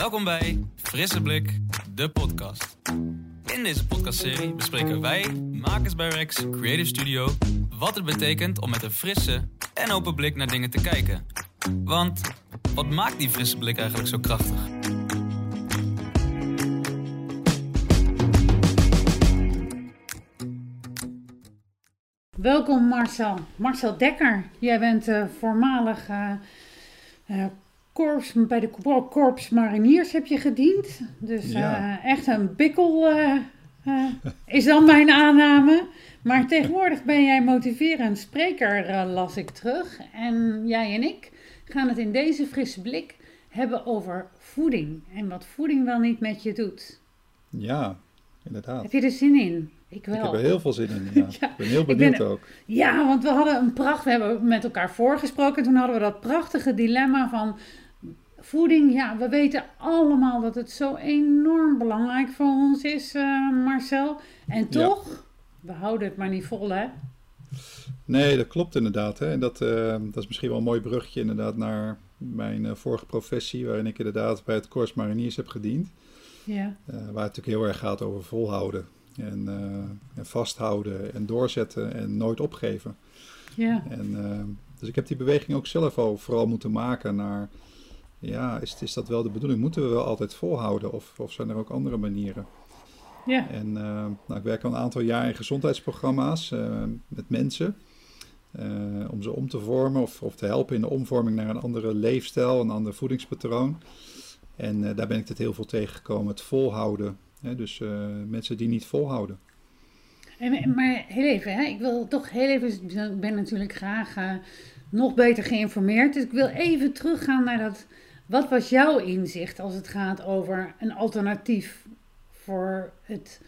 Welkom bij Frisse Blik, de podcast. In deze podcastserie bespreken wij, makers bij Rex Creative Studio, wat het betekent om met een frisse en open blik naar dingen te kijken. Want wat maakt die frisse blik eigenlijk zo krachtig? Welkom Marcel. Marcel Dekker. Jij bent uh, voormalig uh, korps, bij de Korps Mariniers heb je gediend. Dus ja. echt een bikkel is dan mijn aanname. Maar tegenwoordig ben jij motiverend spreker, las ik terug. En jij en ik gaan het in deze frisse blik hebben over voeding. En wat voeding wel niet met je doet. Ja, inderdaad. Heb je er zin in? Ik, wel. ik heb er heel veel zin in. Ja. ja ik ben heel benieuwd ben, ook. Ja, want we hadden een pracht. We hebben met elkaar voorgesproken. En toen hadden we dat prachtige dilemma van voeding. Ja, we weten allemaal dat het zo enorm belangrijk voor ons is, uh, Marcel. En toch, ja. we houden het maar niet vol, hè? Nee, dat klopt inderdaad. Hè. En dat, uh, dat is misschien wel een mooi brugje inderdaad naar mijn uh, vorige professie, waarin ik inderdaad bij het Corps Mariniers heb gediend. Ja. waar het natuurlijk heel erg gaat over volhouden. En, en, vasthouden en doorzetten en nooit opgeven. Ja. En, dus ik heb die beweging ook zelf al vooral moeten maken naar, ja, is, is dat wel de bedoeling? Moeten we wel altijd volhouden of, of zijn er ook andere manieren? Ja. En uh, nou, ik werk al een aantal jaar in gezondheidsprogramma's met mensen. om ze om te vormen of, of te helpen in de omvorming naar een andere leefstijl, een ander voedingspatroon. En daar ben ik het heel veel tegengekomen, het volhouden dus uh, mensen die niet volhouden. En, maar heel even, hè? ik wil toch heel even, ik ben natuurlijk graag nog beter geïnformeerd. Dus ik wil even teruggaan naar dat, wat was jouw inzicht als het gaat over een alternatief voor het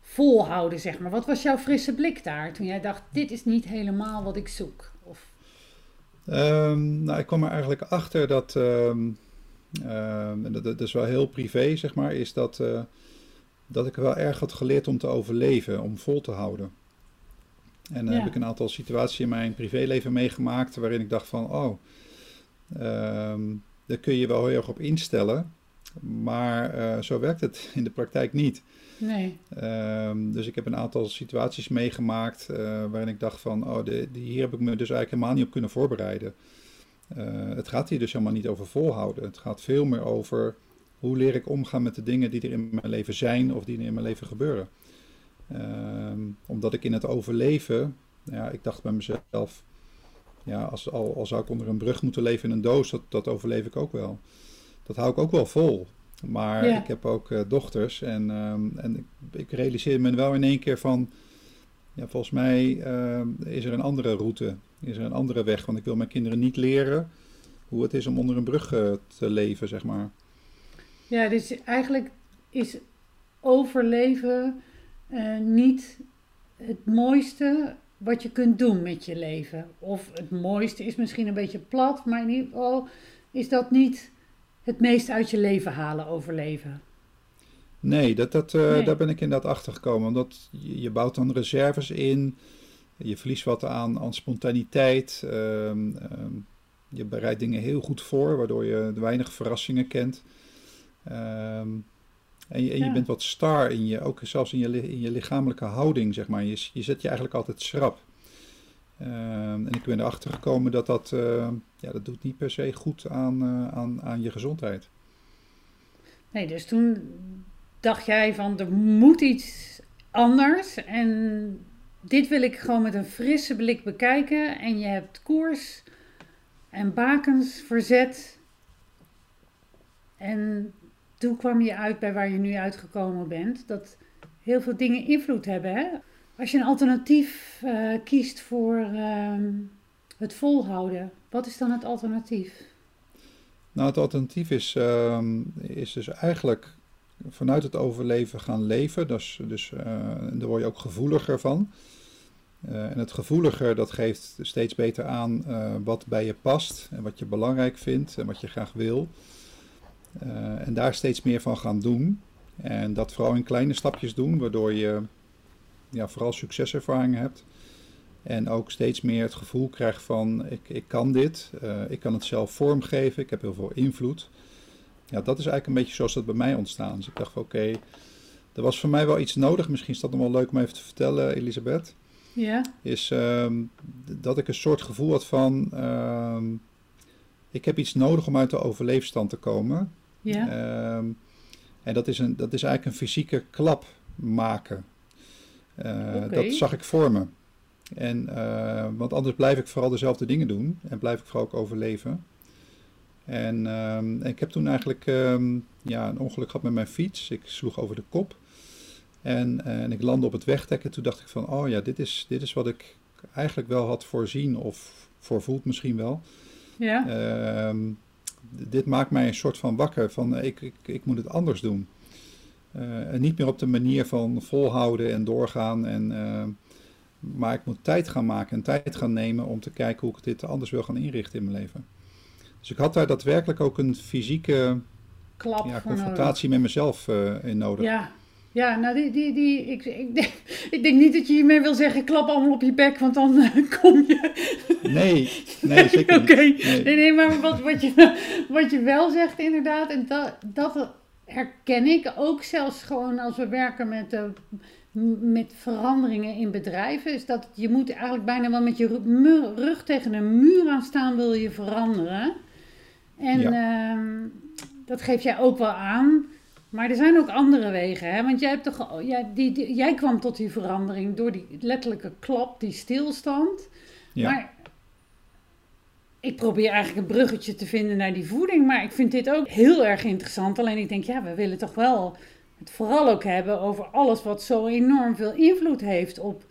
volhouden, zeg maar. Wat was jouw frisse blik daar toen jij dacht, dit is niet helemaal wat ik zoek? Of... Um, nou, ik kwam er eigenlijk achter dat, um, um, dat, dat, is wel heel privé, zeg maar, is dat... Uh, dat ik wel erg had geleerd om te overleven, om vol te houden. En dan ja. heb ik een aantal situaties in mijn privéleven meegemaakt waarin ik dacht van, oh, um, daar kun je wel heel erg op instellen, maar uh, zo werkt het in de praktijk niet. Nee. Um, dus ik heb een aantal situaties meegemaakt uh, waarin ik dacht van, oh, de, de, hier heb ik me dus eigenlijk helemaal niet op kunnen voorbereiden. Uh, het gaat hier dus helemaal niet over volhouden. Het gaat veel meer over hoe leer ik omgaan met de dingen die er in mijn leven zijn of die er in mijn leven gebeuren? Um, omdat ik in het overleven, ja, ik dacht bij mezelf, ja, als, al, al zou ik onder een brug moeten leven in een doos, dat, dat overleef ik ook wel. Dat hou ik ook wel vol. Maar ja. ik heb ook uh, dochters en, um, en ik, ik, realiseer me wel in één keer van, ja, volgens mij uh, is er een andere route, is er een andere weg. Want ik wil mijn kinderen niet leren hoe het is om onder een brug uh, te leven, zeg maar. Ja, dus eigenlijk is overleven uh, niet het mooiste wat je kunt doen met je leven. Of het mooiste is misschien een beetje plat, maar in ieder geval is dat niet het meest uit je leven halen, overleven. Nee, dat, dat, uh, nee. daar ben ik inderdaad achter gekomen. Omdat je, je, bouwt dan reserves in, je verliest wat aan, aan spontaniteit. Um, um, je bereidt dingen heel goed voor, waardoor je weinig verrassingen kent. Um, en je, en je ja. bent wat star in je, ook zelfs in je, in je lichamelijke houding, zeg maar. Je, je zet je eigenlijk altijd schrap. Um, en ik ben erachter gekomen dat dat, uh, ja, dat doet niet per se goed aan, uh, aan, aan je gezondheid. Nee, dus toen dacht jij van er moet iets anders. En dit wil ik gewoon met een frisse blik bekijken. En je hebt koers en bakens verzet. En toen kwam je uit bij waar je nu uitgekomen bent. Dat heel veel dingen invloed hebben. Hè? Als je een alternatief uh, kiest voor uh, het volhouden, wat is dan het alternatief? Nou, het alternatief is, uh, is dus eigenlijk vanuit het overleven gaan leven. Dus, dus daar word je ook gevoeliger van. Uh, en het gevoeliger, dat geeft steeds beter aan wat bij je past en wat je belangrijk vindt en wat je graag wil. Uh, en daar steeds meer van gaan doen. En dat vooral in kleine stapjes doen, waardoor je ja, vooral succeservaringen hebt. En ook steeds meer het gevoel krijgt van ik, ik kan dit, uh, ik kan het zelf vormgeven, ik heb heel veel invloed. ja, dat is eigenlijk een beetje zoals dat bij mij ontstaan. Dus ik dacht van oké, er was voor mij wel iets nodig. Misschien is dat nog wel leuk om even te vertellen, Elisabeth. Ja. Is ehm, dat ik een soort gevoel had van, ehm, ik heb iets nodig om uit de overleefstand te komen. Ja. Ehm, en dat is, een, dat is eigenlijk een fysieke klap maken. Oké. Dat zag ik voor me. En, eh, want anders blijf ik vooral dezelfde dingen doen en blijf ik vooral ook overleven. En ehm, ik heb toen eigenlijk ehm, ja, een ongeluk gehad met mijn fiets. Ik sloeg over de kop. En, en ik landde op het wegdek. En toen dacht ik van, oh ja, dit is, dit is wat ik eigenlijk wel had voorzien. Of voorvoeld misschien wel. ja. Dit maakt mij een soort van wakker. Van, eh, ik, ik, ik moet het anders doen. Eh, en niet meer op de manier van volhouden en doorgaan. En, ehm, maar ik moet tijd gaan maken en tijd gaan nemen om te kijken hoe ik dit anders wil gaan inrichten in mijn leven. Dus ik had daar daadwerkelijk ook een fysieke Klap ja, confrontatie met mezelf eh, in nodig. Ja, ja nou die, die, die, ik, ik, denk, ik denk niet dat je hiermee wil zeggen, klap allemaal op je bek, want dan eh, kom je... Nee, nee, zeker. Nee. nee, nee, maar wat, wat, je, wat je wel zegt inderdaad, en dat, dat herken ik ook zelfs gewoon als we werken met, eh, met veranderingen in bedrijven, is dat je moet eigenlijk bijna wel met je rug tegen een muur aan staan, wil je veranderen. En ehm, dat geef jij ook wel aan. Maar er zijn ook andere wegen, hè? Want jij, hebt toch, jij, die, die- jij kwam tot die verandering door die letterlijke klap, die stilstand. Ja. Maar ik probeer eigenlijk een bruggetje te vinden naar die voeding. Maar ik vind dit ook heel erg interessant. Alleen ik denk, ja, we willen toch wel het vooral ook hebben over alles wat zo enorm veel invloed heeft op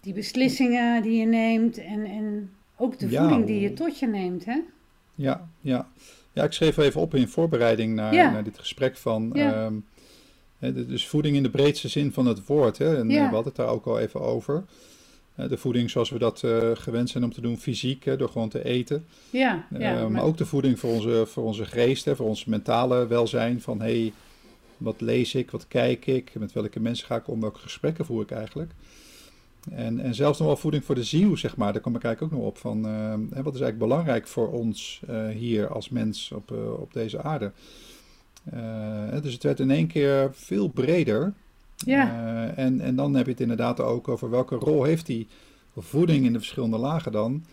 die beslissingen die je neemt. En, en ook de Ja, voeding die je tot je neemt, hè? Ja, ja. Ja, ik schreef even op in voorbereiding naar, Ja. naar dit gesprek van... Ja. ehm, dus voeding in de breedste zin van het woord. Hè? En Ja. eh, we hadden het daar ook al even over. Eh, de voeding zoals we dat eh, gewend zijn om te doen, fysiek, hè, door gewoon te eten. Ja, maar- ook de voeding voor onze, voor onze geest, hè, voor ons mentale welzijn. Van hé, hey, wat lees ik, wat kijk ik, met welke mensen ga ik om, welke gesprekken voer ik eigenlijk. En, en zelfs nog wel voeding voor de ziel, zeg maar. Daar kom ik eigenlijk ook nog op van, eh, wat is eigenlijk belangrijk voor ons eh, hier als mens op, eh, op deze aarde. Dus het werd in één keer veel breder. ja. En, en dan heb je het inderdaad ook over welke rol heeft die voeding in de verschillende lagen dan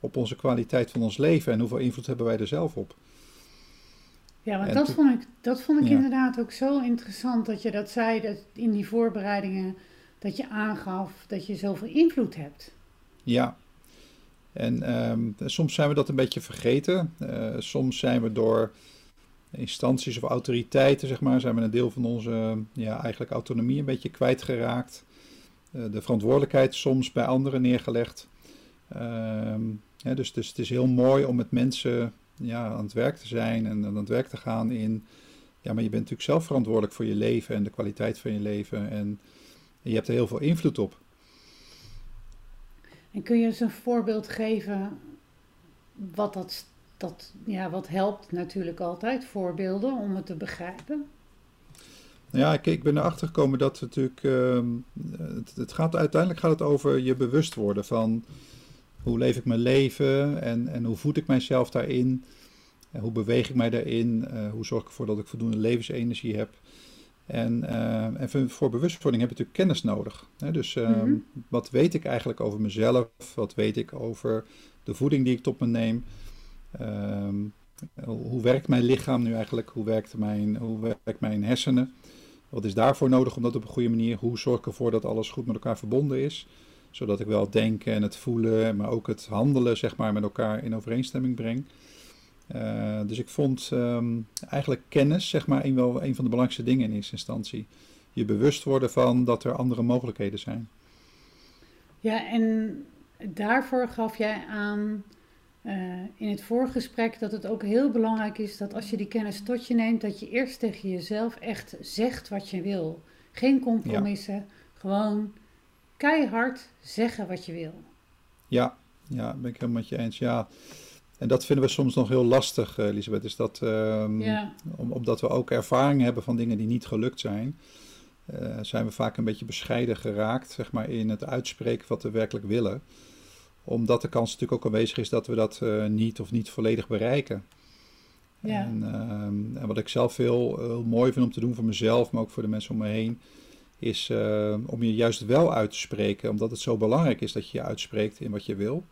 op onze kwaliteit van ons leven en hoeveel invloed hebben wij er zelf op. Ja, want En dat vond ik, dat vond ik Ja. inderdaad ook zo interessant dat je dat zei dat in die voorbereidingen. Dat je aangaf dat je zoveel invloed hebt. Ja. En ehm, soms zijn we dat een beetje vergeten. Eh, soms zijn we door instanties of autoriteiten, zeg maar, zijn we een deel van onze ja, eigenlijk autonomie een beetje kwijtgeraakt. Eh, de verantwoordelijkheid soms bij anderen neergelegd. Ehm, dus, dus het is heel mooi om met mensen ja, aan het werk te zijn en aan het werk te gaan in. Ja, maar je bent natuurlijk zelf verantwoordelijk voor je leven en de kwaliteit van je leven. En je hebt er heel veel invloed op. En kun je eens een voorbeeld geven wat dat, dat ja, wat helpt natuurlijk altijd, voorbeelden om het te begrijpen? Ja, ik, ik ben erachter gekomen dat het natuurlijk. ehm, het, het gaat, uiteindelijk gaat het over je bewust worden van hoe leef ik mijn leven en, en hoe voed ik mijzelf daarin. En hoe beweeg ik mij daarin? eh, hoe zorg ik ervoor dat ik voldoende levensenergie heb? En, eh, en voor, voor bewustwording heb je natuurlijk kennis nodig. Hè? Dus ehm, Mhm. wat weet ik eigenlijk over mezelf? Wat weet ik over de voeding die ik tot me neem? Ehm, hoe werkt mijn lichaam nu eigenlijk? Hoe werkt mijn, hoe werkt mijn hersenen? Wat is daarvoor nodig om dat op een goede manier? Hoe zorg ik ervoor dat alles goed met elkaar verbonden is? Zodat ik wel het denken en het voelen, maar ook het handelen zeg maar, met elkaar in overeenstemming breng. Eh, dus ik vond ehm, eigenlijk kennis zeg maar, een, wel een van de belangrijkste dingen in eerste instantie. Je bewust worden van dat er andere mogelijkheden zijn. Ja, en daarvoor gaf jij aan eh, in het voorgesprek dat het ook heel belangrijk is dat als je die kennis tot je neemt, dat je eerst tegen jezelf echt zegt wat je wil. Geen compromissen, gewoon keihard zeggen wat je wil. Ja, ja, ben ik helemaal met je eens. Ja. En dat vinden we soms nog heel lastig, eh, Elisabeth. Is dat, ehm, Ja, om, omdat we ook ervaring hebben van dingen die niet gelukt zijn, eh, zijn we vaak een beetje bescheiden geraakt, zeg maar, in het uitspreken wat we werkelijk willen. Omdat de kans natuurlijk ook aanwezig is dat we dat eh, niet of niet volledig bereiken. Ja. En, ehm, en wat ik zelf heel, heel mooi vind om te doen voor mezelf, maar ook voor de mensen om me heen, is om je juist wel uit te spreken, omdat het zo belangrijk is dat je je uitspreekt in wat je wil.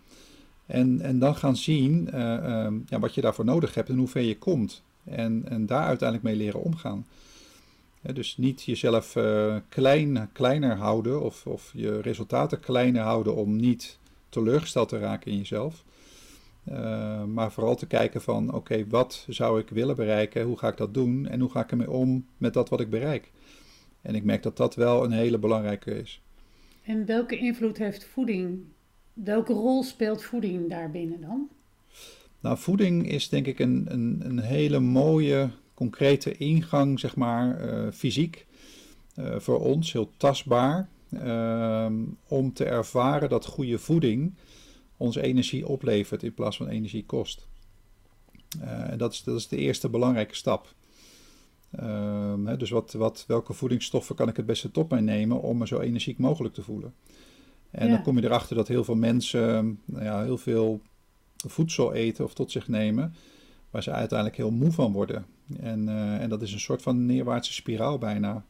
En, en dan gaan zien uh, uh, ja, wat je daarvoor nodig hebt en hoe ver je komt. En, en daar uiteindelijk mee leren omgaan. dus niet jezelf uh, klein, kleiner houden of, of je resultaten kleiner houden om niet teleurgesteld te raken in jezelf. Uh, maar vooral te kijken van oké, wat zou ik willen bereiken? Hoe ga ik dat doen? En hoe ga ik ermee om met dat wat ik bereik? En ik merk dat dat wel een hele belangrijke is. En welke invloed heeft voeding? Welke rol speelt voeding daarbinnen dan? Nou, voeding is denk ik een, een, een hele mooie, concrete ingang, zeg maar, uh, fysiek. Uh, voor ons heel tastbaar. Uh, om te ervaren dat goede voeding ons energie oplevert in plaats van energie kost. Uh, en dat is, dat is de eerste belangrijke stap. Hè, dus wat, wat, welke voedingsstoffen kan ik het beste tot mij nemen om me zo energiek mogelijk te voelen? En ja. dan kom je erachter dat heel veel mensen nou ja, heel veel voedsel eten of tot zich nemen, waar ze uiteindelijk heel moe van worden. En, uh, en dat is een soort van neerwaartse spiraal bijna.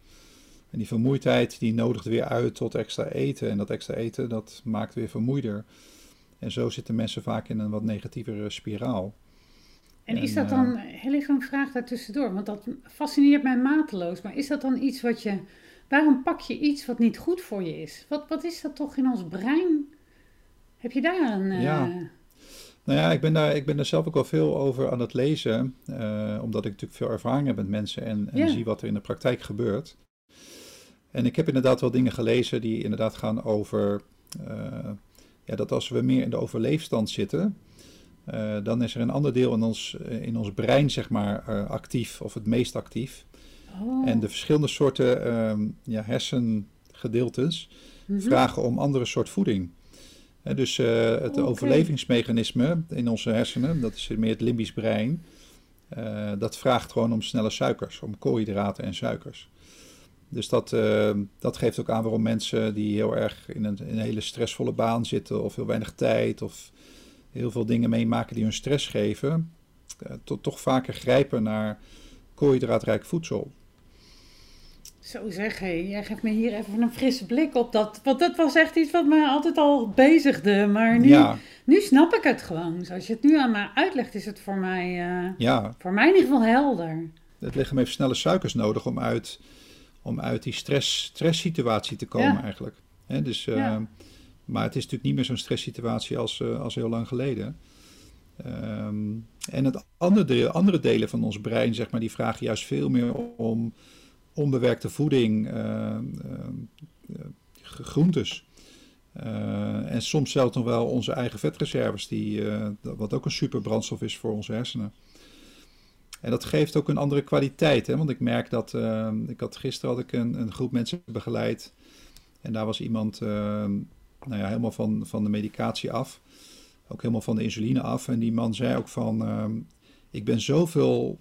En die vermoeidheid die nodigt weer uit tot extra eten. En dat extra eten dat maakt weer vermoeider. En zo zitten mensen vaak in een wat negatievere spiraal. En is dat dan, heel even een vraag daartussendoor, want dat fascineert mij mateloos. Maar is dat dan iets wat je, waarom pak je iets wat niet goed voor je is? Wat, wat is dat toch in ons brein? Heb je daar een... Ja. Uh... Nou ja, ik ben, daar, ik ben daar zelf ook wel veel over aan het lezen, uh, omdat ik natuurlijk veel ervaring heb met mensen en, en ja. zie wat er in de praktijk gebeurt. En ik heb inderdaad wel dingen gelezen die inderdaad gaan over uh, ja, dat als we meer in de overleefstand zitten, uh, dan is er een ander deel in ons, in ons brein, zeg maar, actief, of het meest actief. Oh. En de verschillende soorten uh, ja, hersengedeeltes mm -hmm. vragen om andere soort voeding. Dus het okay. overlevingsmechanisme in onze hersenen, dat is meer het limbisch brein, dat vraagt gewoon om snelle suikers, om koolhydraten en suikers. Dus dat, uh, dat geeft ook aan waarom mensen die heel erg in een, in een, hele stressvolle baan zitten, of heel weinig tijd, of heel veel dingen meemaken die hun stress geven, tot, toch vaker grijpen naar koolhydraatrijk voedsel. Zo zeg, hé, jij geeft me hier even een frisse blik op dat. Want dat was echt iets wat me altijd al bezigde. Maar nu, ja. nu snap ik het gewoon. Zoals je het nu aan mij uitlegt, is het voor mij, uh, ja. voor mij in ieder geval helder. Het lichaam heeft snelle suikers nodig om uit om uit die stress, stresssituatie te komen ja. eigenlijk. He, dus, uh, ja. Maar het is natuurlijk niet meer zo'n stresssituatie als, uh, als heel lang geleden. Um, en het andere, andere delen van ons brein, zeg maar, die vragen juist veel meer om onbewerkte voeding, uh, groentes. en soms zelfs nog wel onze eigen vetreserves, die, wat ook een super brandstof is voor onze hersenen. En dat geeft ook een andere kwaliteit. Hè? Want ik merk dat. Ik had, gisteren had ik een, een, groep mensen begeleid. En daar was iemand nou ja, helemaal van, van de medicatie af. Ook helemaal van de insuline af. En die man zei ook van. Ik ben zoveel,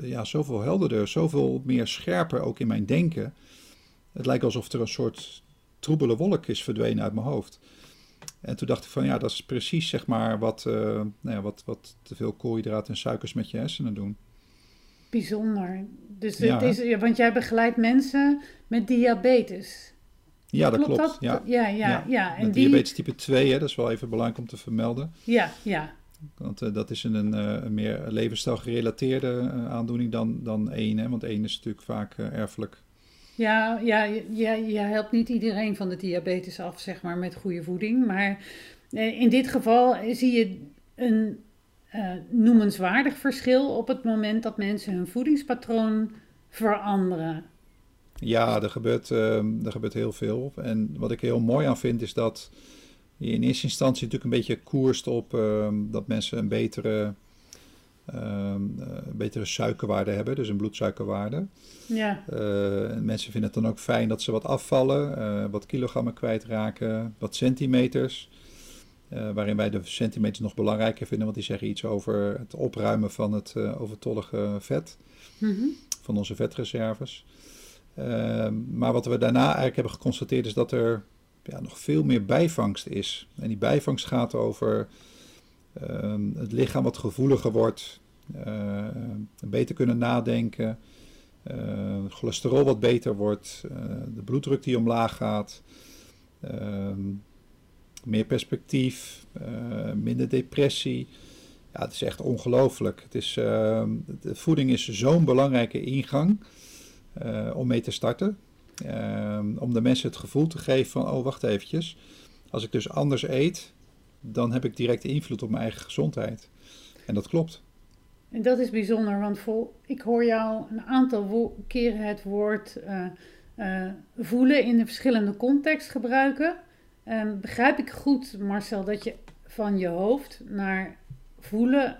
ja, zoveel helderder, zoveel meer scherper ook in mijn denken. Het lijkt alsof er een soort troebele wolk is verdwenen uit mijn hoofd. En toen dacht ik van ja, dat is precies zeg maar wat, uh, nou ja, wat, wat te veel koolhydraten en suikers met je hersenen doen. Bijzonder. Dus ja, het is, want jij begeleidt mensen met diabetes. Ja, dat klopt. klopt. Ja. Ja, ja, ja. ja. En die... Diabetes type 2, hè, dat is wel even belangrijk om te vermelden. Ja, ja. Want uh, dat is een, een, een meer levensstijl gerelateerde uh, aandoening dan, dan één. Hè, want één is natuurlijk vaak erfelijk. Ja, ja, ja, je helpt niet iedereen van de diabetes af, zeg maar, met goede voeding. Maar in dit geval zie je een uh, noemenswaardig verschil op het moment dat mensen hun voedingspatroon veranderen. Ja, er gebeurt, uh, er gebeurt heel veel. En wat ik heel mooi aan vind is dat je in eerste instantie natuurlijk een beetje koerst op uh, dat mensen een betere een betere suikerwaarde hebben, dus een bloedsuikerwaarde. Ja. Uh, mensen vinden het dan ook fijn dat ze wat afvallen, uh, wat kilogrammen kwijtraken, wat centimeters. Waarin wij de centimeters nog belangrijker vinden, want die zeggen iets over het opruimen van het overtollige vet, mm -hmm. van onze vetreserves. maar wat we daarna eigenlijk hebben geconstateerd is dat er ja, nog veel meer bijvangst is. En die bijvangst gaat over Ehm, het lichaam wat gevoeliger wordt. Uh, beter kunnen nadenken, cholesterol wat beter wordt, de bloeddruk die omlaag gaat, ehm, meer perspectief, minder depressie. Ja, het is echt ongelooflijk. Het is, ehm, de voeding is zo'n belangrijke ingang om mee te starten. Ehm, om de mensen het gevoel te geven van, oh wacht eventjes, als ik dus anders eet, dan heb ik direct invloed op mijn eigen gezondheid. En dat klopt. En dat is bijzonder, want vol, ik hoor jou een aantal keren het woord uh, uh, voelen in de verschillende context gebruiken. Um, begrijp ik goed, Marcel, dat je van je hoofd naar voelen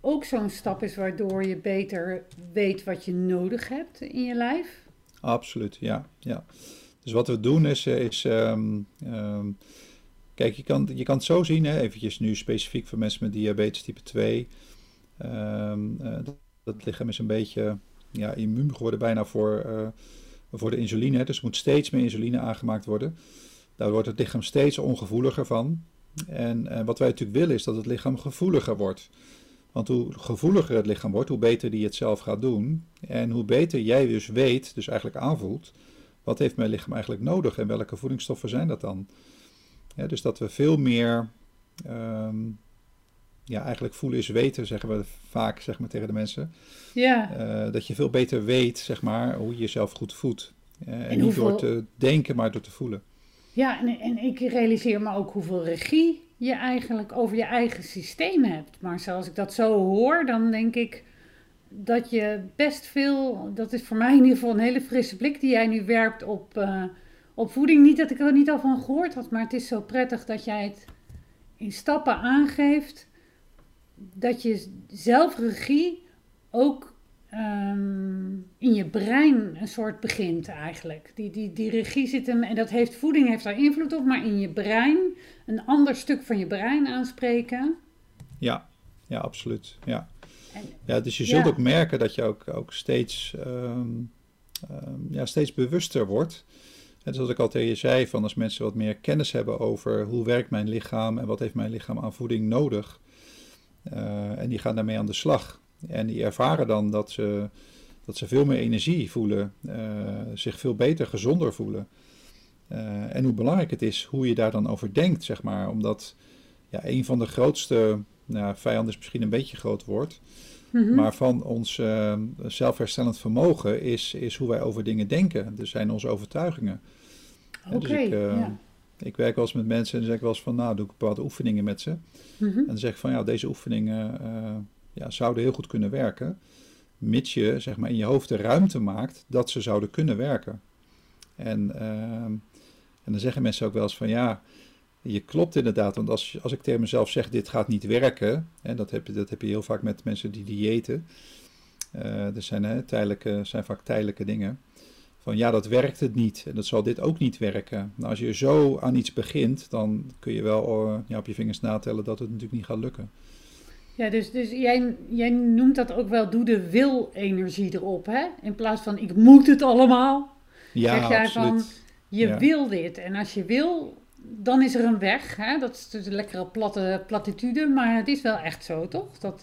ook zo'n stap is waardoor je beter weet wat je nodig hebt in je lijf? Absoluut, ja. ja. Dus wat we doen is, eh, is um, um, kijk, je kan, je kan het zo zien, hè, eventjes nu specifiek voor mensen met diabetes type 2. Um, uh, dat, dat, lichaam is een beetje ja, immuun geworden bijna voor, uh, voor de insuline. Dus er moet steeds meer insuline aangemaakt worden. Daar wordt het lichaam steeds ongevoeliger van. En uh, wat wij natuurlijk willen is dat het lichaam gevoeliger wordt. Want hoe gevoeliger het lichaam wordt, hoe beter die het zelf gaat doen. En hoe beter jij dus weet, dus eigenlijk aanvoelt, wat heeft mijn lichaam eigenlijk nodig en welke voedingsstoffen zijn dat dan? Ja, dus dat we veel meer, um, ja, eigenlijk voelen is weten, zeggen we vaak zeg maar, tegen de mensen. Ja. Uh, dat je veel beter weet, zeg maar, hoe je jezelf goed voedt. Uh, en, en niet door te denken, maar door te voelen. Ja, en, en ik realiseer me ook hoeveel regie je eigenlijk over je eigen systeem hebt. Maar zoals ik dat zo hoor, dan denk ik dat je best veel, dat is voor mij in ieder geval een hele frisse blik die jij nu werpt op, uh, op voeding. Niet dat ik er niet al van gehoord had, maar het is zo prettig dat jij het in stappen aangeeft. Dat je zelf regie ook um, in je brein een soort begint eigenlijk. Die, die, die regie zit hem, en dat heeft voeding heeft daar invloed op, maar in je brein, een ander stuk van je brein aanspreken. Ja, ja, absoluut. Ja. En, ja, dus je zult ook merken dat je ook, ook steeds, um, um, ja, steeds bewuster wordt. En zoals ik al tegen je zei, van als mensen wat meer kennis hebben over hoe werkt mijn lichaam en wat heeft mijn lichaam aan voeding nodig. Uh, en die gaan daarmee aan de slag. En die ervaren dan dat ze, dat ze veel meer energie voelen, uh, zich veel beter, gezonder voelen. Uh, en hoe belangrijk het is hoe je daar dan over denkt, zeg maar. Omdat ja, een van de grootste nou, vijanden is misschien een beetje groot woord. Mm-hmm. Maar van ons uh, zelfherstellend vermogen is, is hoe wij over dingen denken. Dus zijn onze overtuigingen. Oké, dus ik, ja. ik werk wel eens met mensen en dan zeg ik wel eens van, nou, doe ik bepaalde oefeningen met ze. Mm-hmm. En dan zeg ik van, ja, deze oefeningen ja, zouden heel goed kunnen werken, mits je zeg maar, in je hoofd de ruimte maakt dat ze zouden kunnen werken. En, ehm, en dan zeggen mensen ook wel eens van ja, je klopt inderdaad, want als, als ik tegen mezelf zeg dit gaat niet werken, hè, dat, heb je, dat heb je heel vaak met mensen die diëten, uh, er zijn, hè, tijdelijke, zijn vaak tijdelijke dingen, van ja, dat werkt het niet en dat zal dit ook niet werken. Nou, als je zo aan iets begint, dan kun je wel uh, ja, op je vingers natellen dat het natuurlijk niet gaat lukken. Ja, dus, dus jij, jij noemt dat ook wel, doe de wil-energie erop, hè? In plaats van, ik moet het allemaal. Ja, zeg jij absoluut. van, je wil dit. En als je wil, dan is er een weg, hè? Dat is dus een lekkere platte platitude, maar het is wel echt zo, toch? Dat...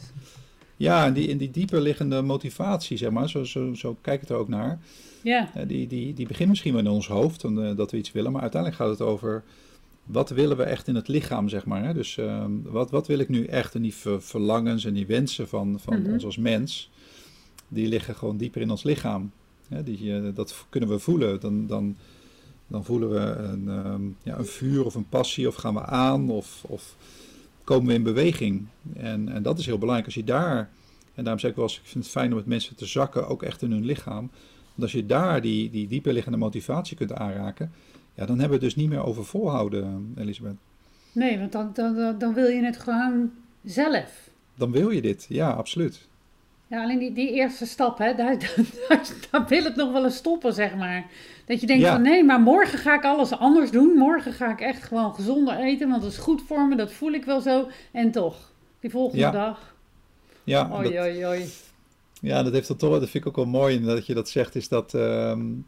Ja, en die, in die dieper liggende motivatie, zeg maar, zo, zo, zo kijk ik er ook naar. Ja. Uh, die, die, die begint misschien wel in ons hoofd, dat we iets willen, maar uiteindelijk gaat het over wat willen we echt in het lichaam, zeg maar. Hè? Dus uh, wat, wat wil ik nu echt? En die verlangens en die wensen van, van mm-hmm. ons als mens, die liggen gewoon dieper in ons lichaam. Ja, die, uh, dat kunnen we voelen. Dan, dan, dan voelen we een, um, ja, een vuur of een passie, of gaan we aan, of, of komen we in beweging. En, en dat is heel belangrijk. Als je daar, en daarom zeg ik wel eens, ik vind het fijn om met mensen te zakken, ook echt in hun lichaam. Want als je daar die, die dieper liggende motivatie kunt aanraken, ja, dan hebben we het dus niet meer over volhouden, Elisabeth. Nee, want dan, dan, dan wil je het gewoon zelf. Dan wil je dit, ja, absoluut. Ja, alleen die, die eerste stap, hè, daar, daar, daar, wil het nog wel eens stoppen, zeg maar. Dat je denkt van nee, maar morgen ga ik alles anders doen. Morgen ga ik echt gewoon gezonder eten, want dat is goed voor me, dat voel ik wel zo. En toch, die volgende ja. dag. Ja, oei, dat, oei, oei. Ja, dat heeft dat toch, dat vind ik ook wel mooi dat je dat zegt, is dat um,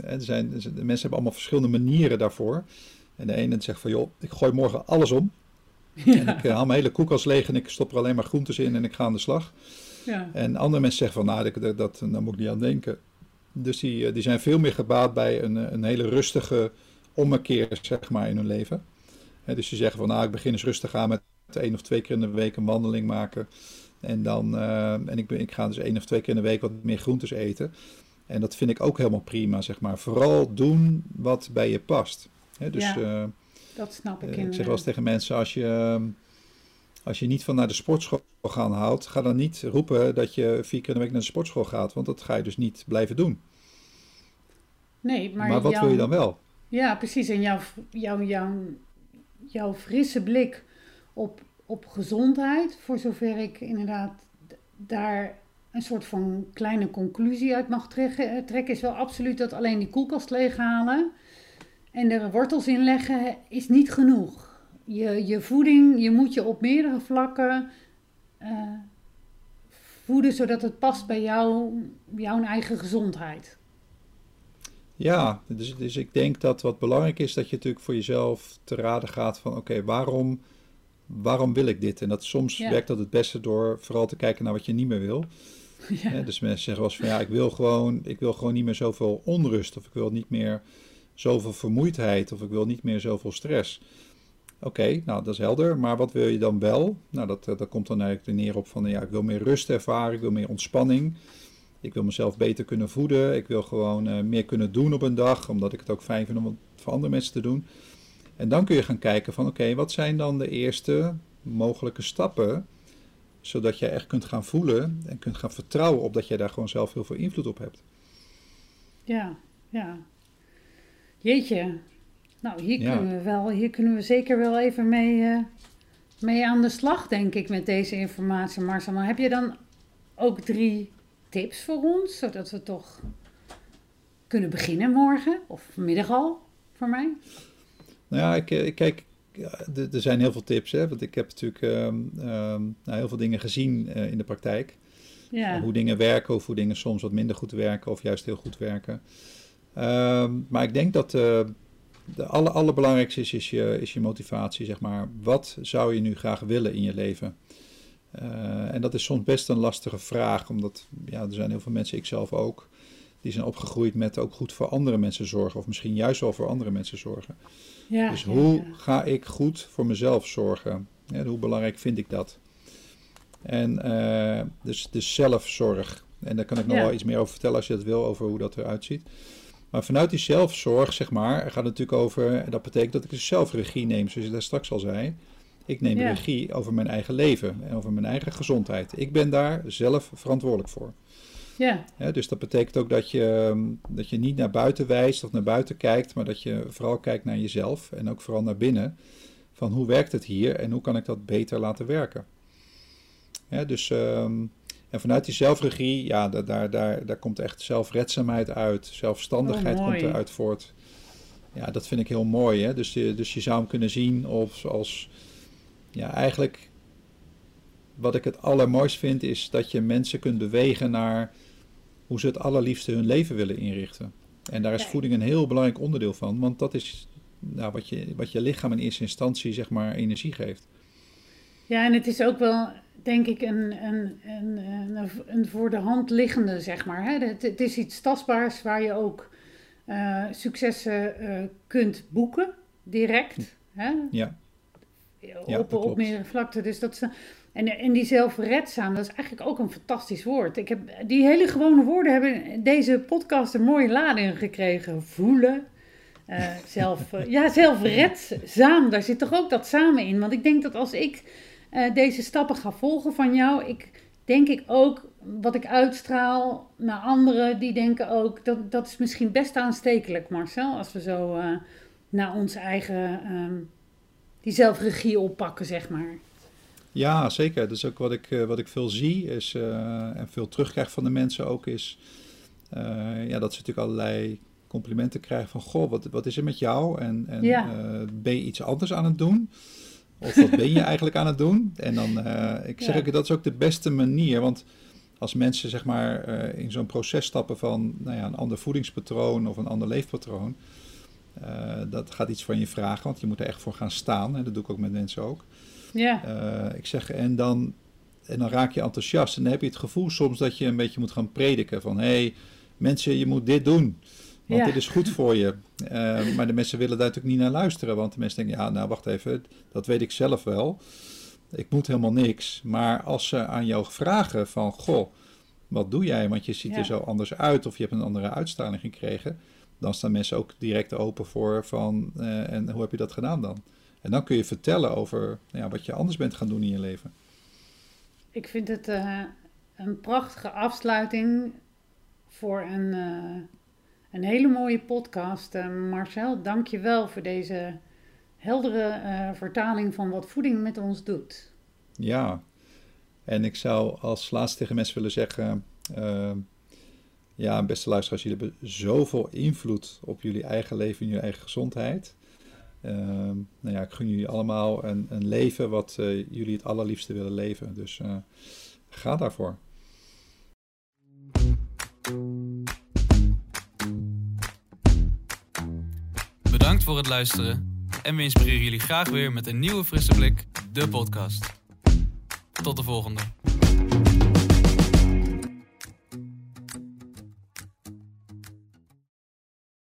er zijn, de mensen hebben allemaal verschillende manieren daarvoor. En de ene zegt van, joh, ik gooi morgen alles om. Ja. En ik uh, haal mijn hele koelkast leeg en ik stop er alleen maar groentes in en ik ga aan de slag. Ja. En andere mensen zeggen van, nou, dat, dat, daar moet ik niet aan denken. Dus die, die zijn veel meer gebaat bij een, een hele rustige ommekeer, zeg maar, in hun leven. dus die zeggen van, nou, ik begin eens rustig aan met één of twee keer in de week een wandeling maken. En, dan, en ik, ben, ik ga dus één of twee keer in de week wat meer groentes eten. En dat vind ik ook helemaal prima, zeg maar. Vooral doen wat bij je past. dus, ja, dat snap ik. ik zeg wel eens tegen mensen, als je, als je niet van naar de sportschool gaan houdt, ga dan niet roepen dat je vier keer in de week naar de sportschool gaat. Want dat ga je dus niet blijven doen. Nee, maar, maar wat wil je dan wel? Ja, precies. En jouw, jouw, jouw, jouw frisse blik op, op gezondheid, voor zover ik inderdaad daar een soort van kleine conclusie uit mag trekken, trekken, is wel absoluut dat alleen die koelkast leeghalen en er wortels in leggen is niet genoeg. Je, je voeding, je moet je op meerdere vlakken uh, voeden zodat het past bij jou, jouw eigen gezondheid. Ja, dus, dus ik denk dat wat belangrijk is, dat je natuurlijk voor jezelf te raden gaat van oké, waarom, waarom wil ik dit? En dat soms werkt dat het beste door vooral te kijken naar wat je niet meer wil. Ja. dus mensen zeggen wel eens van ja, ik wil, gewoon, ik wil gewoon niet meer zoveel onrust of ik wil niet meer zoveel vermoeidheid of ik wil niet meer zoveel stress. Oké, nou dat is helder, maar wat wil je dan wel? Nou, dat, dat komt dan eigenlijk neer op van ja, ik wil meer rust ervaren, ik wil meer ontspanning. Ik wil mezelf beter kunnen voeden. Ik wil gewoon uh, meer kunnen doen op een dag, omdat ik het ook fijn vind om het voor andere mensen te doen. En dan kun je gaan kijken van oké, wat zijn dan de eerste mogelijke stappen, zodat je echt kunt gaan voelen en kunt gaan vertrouwen op dat je daar gewoon zelf heel veel invloed op hebt. Ja, ja. Jeetje. Nou, hier, kunnen we wel, hier kunnen we zeker wel even mee, uh, mee aan de slag, denk ik, met deze informatie, Marcel. Maar heb je dan ook drie tips voor ons, zodat we toch kunnen beginnen morgen of vanmiddag al voor mij? Nou ja, ik, ik kijk, er zijn heel veel tips, hè, want ik heb natuurlijk um, nou, heel veel dingen gezien uh, in de praktijk. Ja. hoe dingen werken, of hoe dingen soms wat minder goed werken of juist heel goed werken. Um, maar ik denk dat uh, de aller, allerbelangrijkste is, is, je, is je motivatie, zeg maar. Wat zou je nu graag willen in je leven? Uh, en dat is soms best een lastige vraag, omdat ja, er zijn heel veel mensen, ik zelf ook, die zijn opgegroeid met ook goed voor andere mensen zorgen, of misschien juist wel voor andere mensen zorgen. Ja, dus hoe ga ik goed voor mezelf zorgen? Ja, hoe belangrijk vind ik dat? En uh, dus de zelfzorg. En daar kan ik nog wel iets meer over vertellen als je dat wil, over hoe dat eruit ziet. Maar vanuit die zelfzorg, zeg maar, gaat het natuurlijk over, dat betekent dat ik dus zelf regie neem, zoals je daar straks al zei. Ik neem regie over mijn eigen leven en over mijn eigen gezondheid. Ik ben daar zelf verantwoordelijk voor. Ja. ja. dus dat betekent ook dat je, ehm, dat je niet naar buiten wijst of naar buiten kijkt, maar dat je vooral kijkt naar jezelf en ook vooral naar binnen. Van hoe werkt het hier en hoe kan ik dat beter laten werken? Ja, dus, um, en vanuit die zelfregie, ja, daar, daar, daar, daar komt echt zelfredzaamheid uit, zelfstandigheid oh, komt eruit voort. Ja, dat vind ik heel mooi. Hè? Dus, je, dus je zou hem kunnen zien of als ja, eigenlijk wat ik het allermooist vind is dat je mensen kunt bewegen naar hoe ze het allerliefste hun leven willen inrichten. En daar is voeding een heel belangrijk onderdeel van, want dat is nou, wat, je, wat je lichaam in eerste instantie zeg maar energie geeft. Ja, en het is ook wel, denk ik, een, een, een, een, een voor de hand liggende, zeg maar. Hè? Het, het is iets tastbaars waar je ook uh, successen uh, kunt boeken, direct. Hè? Ja ja, op, op meerdere vlakten. Dus dat en, en die zelfredzaam, dat is eigenlijk ook een fantastisch woord. Ik heb, die hele gewone woorden hebben deze podcast een mooie lading gekregen. Voelen, uh, zelf, uh, ja, zelfredzaam, daar zit toch ook dat samen in. Want ik denk dat als ik uh, deze stappen ga volgen van jou, ik, denk ik ook wat ik uitstraal naar anderen, die denken ook, dat, dat is misschien best aanstekelijk Marcel, als we zo naar ons eigen... Um, die zelfregie oppakken, zeg maar. Ja, zeker. Dat is ook wat ik, eh, wat ik veel zie is, uh, en veel terugkrijg van de mensen ook, is uh, ja, dat ze natuurlijk allerlei complimenten krijgen van, goh, wat, wat is er met jou? En, en ja. ben je iets anders aan het doen? Of wat ben je eigenlijk aan het doen? En dan, ik zeg ook, dat is ook de beste manier, want als mensen zeg maar in zo'n proces stappen van nou ja, een ander voedingspatroon of een ander leefpatroon, dat gaat iets van je vragen, want je moet er echt voor gaan staan. En dat doe ik ook met mensen ook. Ja. Uh, ik zeg, en dan en dan raak je enthousiast en dan heb je het gevoel soms dat je een beetje moet gaan prediken van hé, hey, mensen, je moet dit doen. Want dit is goed voor je. Uh, maar de mensen willen daar natuurlijk niet naar luisteren. Want de mensen denken, ja, nou wacht even, dat weet ik zelf wel. Ik moet helemaal niks. Maar als ze aan jou vragen van, goh, wat doe jij? Want je ziet er zo anders uit of je hebt een andere uitstraling gekregen. Dan staan mensen ook direct open voor van, uh, en hoe heb je dat gedaan dan? En dan kun je vertellen over nou ja, wat je anders bent gaan doen in je leven. Ik vind het uh, een prachtige afsluiting voor een, uh, een hele mooie podcast. Uh, Marcel, dank je wel voor deze heldere vertaling van wat voeding met ons doet. Ja, en ik zou als laatste tegen mensen willen zeggen... ja, beste luisteraars, jullie hebben zoveel invloed op jullie eigen leven en jullie eigen gezondheid... Ehm, nou ja, ik gun jullie allemaal een, een leven wat uh, jullie het allerliefste willen leven. Dus uh, ga daarvoor. Bedankt voor het luisteren. En we inspireren jullie graag weer met een nieuwe frisse blik, de podcast. Tot de volgende.